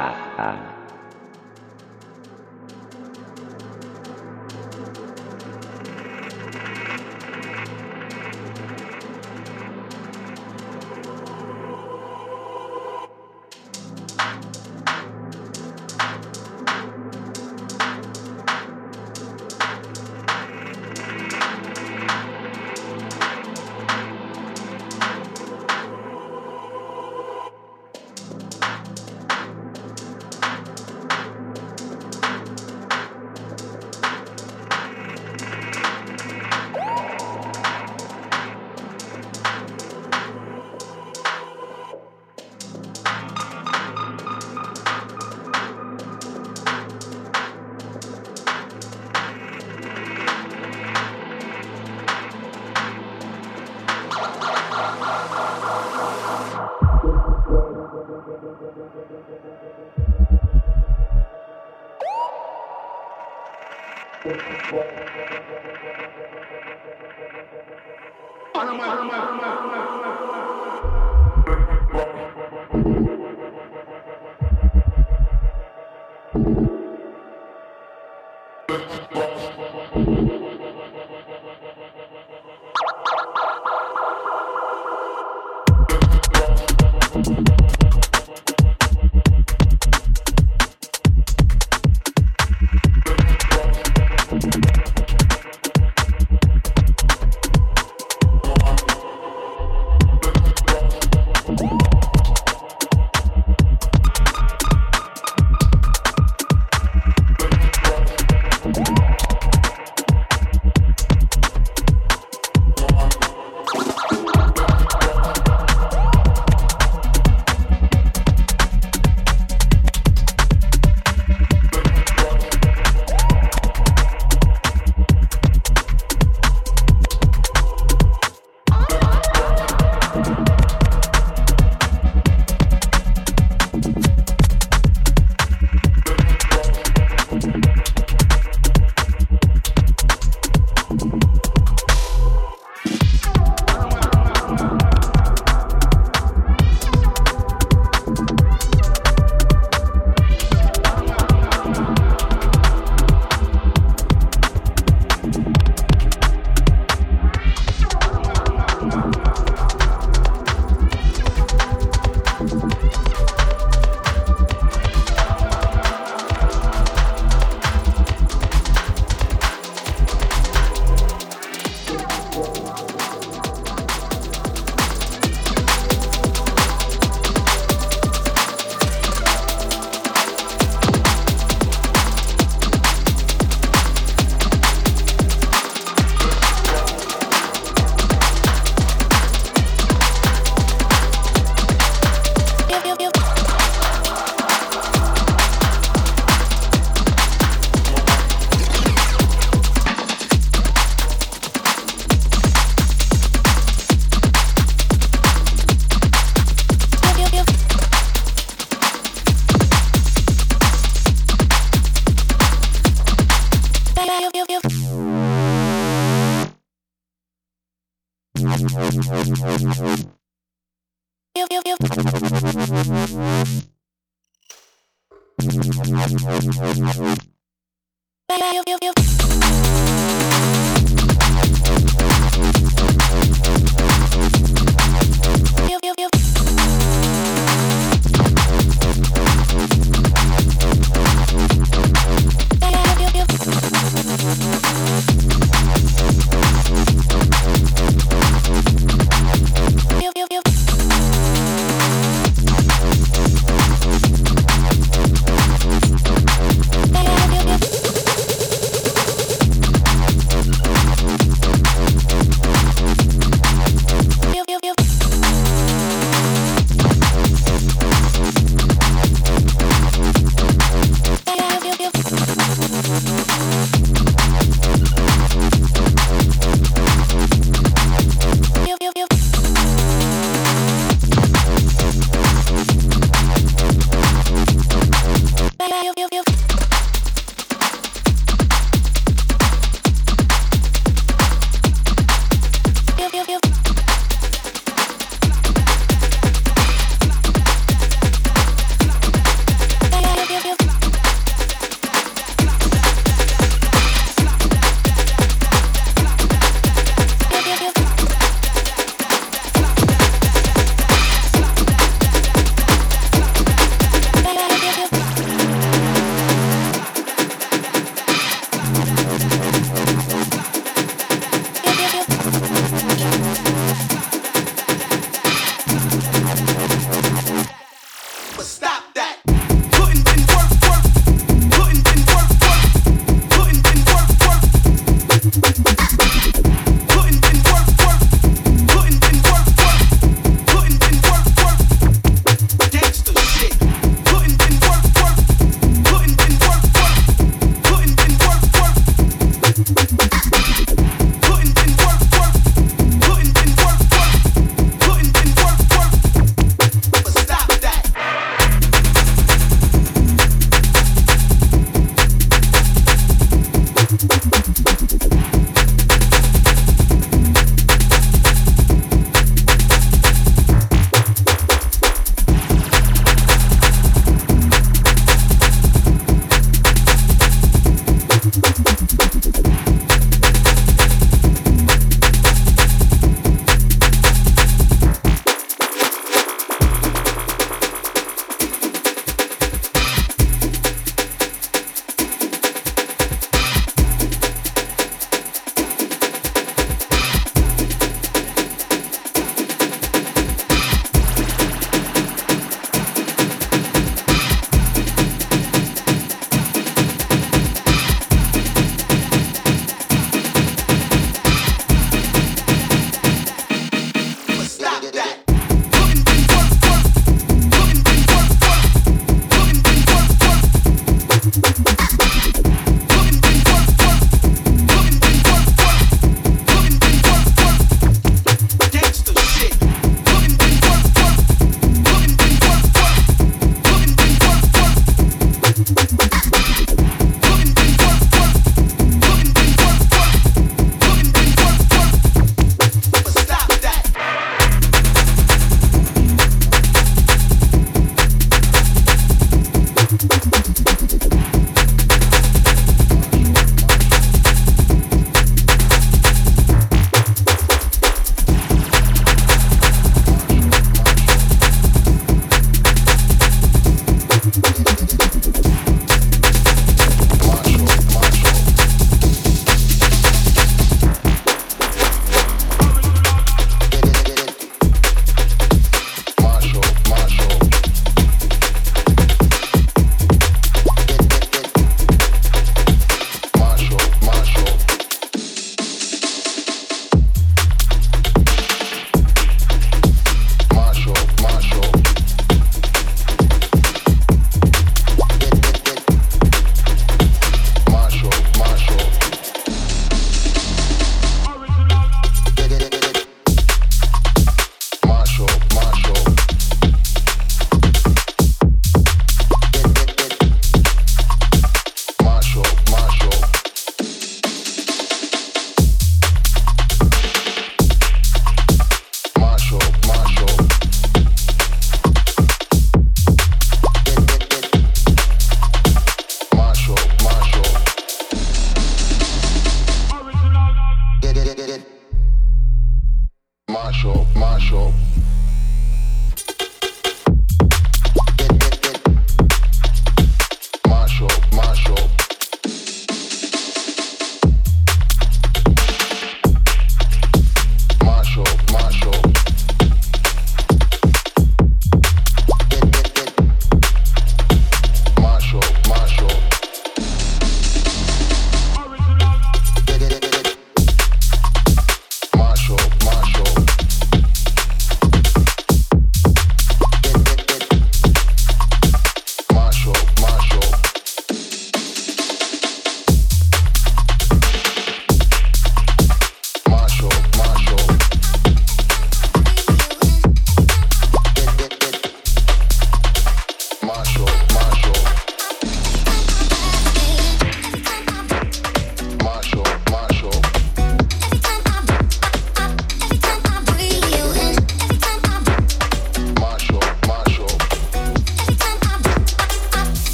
啊啊。eu, eu, eu.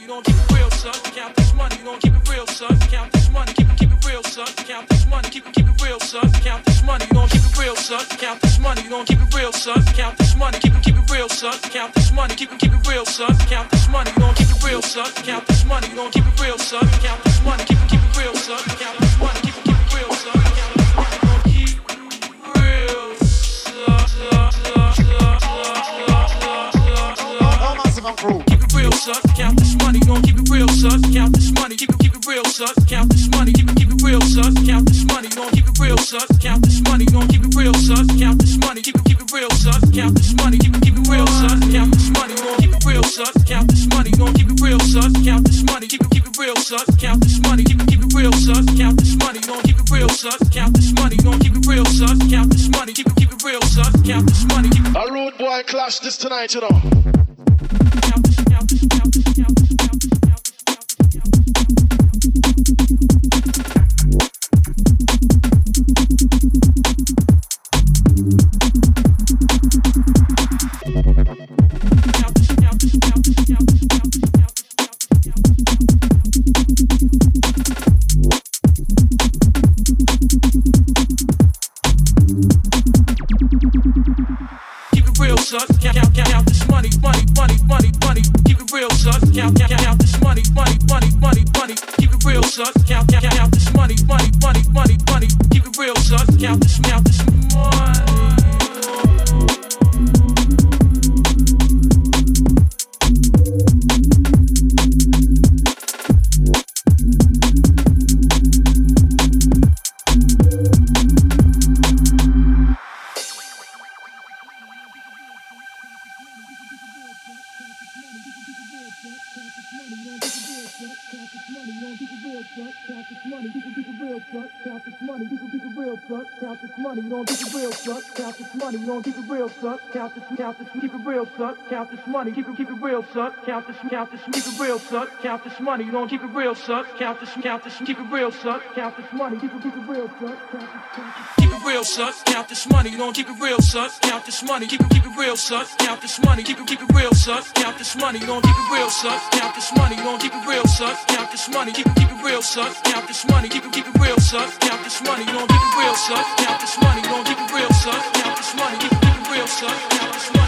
You don't this money, gon' keep it real, son. Count this money, keep it keep it real, son. Count this money, keep it A rude boy clash this tonight, you know. count this, count this, count this, count this, money, you don't keep it real, son. Count this, count this, keep it real, son. Count this money, keep it, keep it real, son. Count this, count this, keep it real, son. Count this money, you don't keep it real, son. Count this, count this, keep it real, son. Count this money, keep it, keep it real, son. Keep it real, son. Count this money, you don't keep it real, son. Count this money, keep it, keep it real, son. Count this money, keep it, keep it real, son. Count this money, you don't keep it real, son. Count this money, you don't keep it real, son. Count this money, keep it, keep it real, son. Count this money, keep it, keep it real, son. Count this money, you don't keep it real, son. Count this money, you don't keep it real, son. Count this money, it, keep it real, son.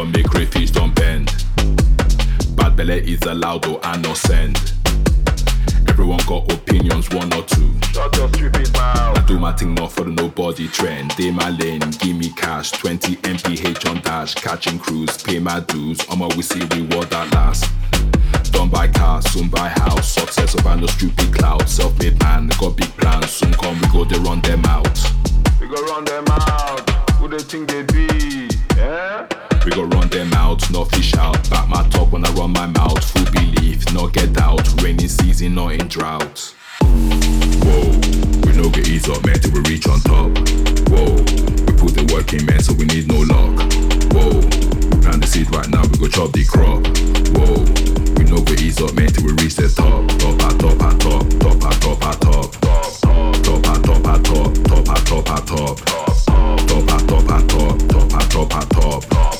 Don't make crayfish don't bend. Bad belly is allowed though I no send. Everyone got opinions, one or two. Shut your stupid mouth. I do my thing not for the nobody trend. Day my lane, give me cash. 20 MPH on dash, catching crews, pay my dues. I'ma we see reward that last. Don't buy cars, soon buy house. Success over no stupid cloud. Self-made man, got big plans. Soon come we go they run them out. We go run them out. Who they think they be? Yeah? We go run them out, no fish out. Back my talk when I run my mouth. Full belief, no get out. Rainy season, not in drought. Whoa, we no get ease up, man, till we reach on top. Whoa, we put the work in, man, so we need no luck. Whoa, we plant the seed right now, we go chop the crop. Whoa, we no go ease up, man, till we reach the top. Top, at top, at top, top, at top, at top. Top, at top, at top, top, at top, at top. Top, at top, at top, top, at top, at top.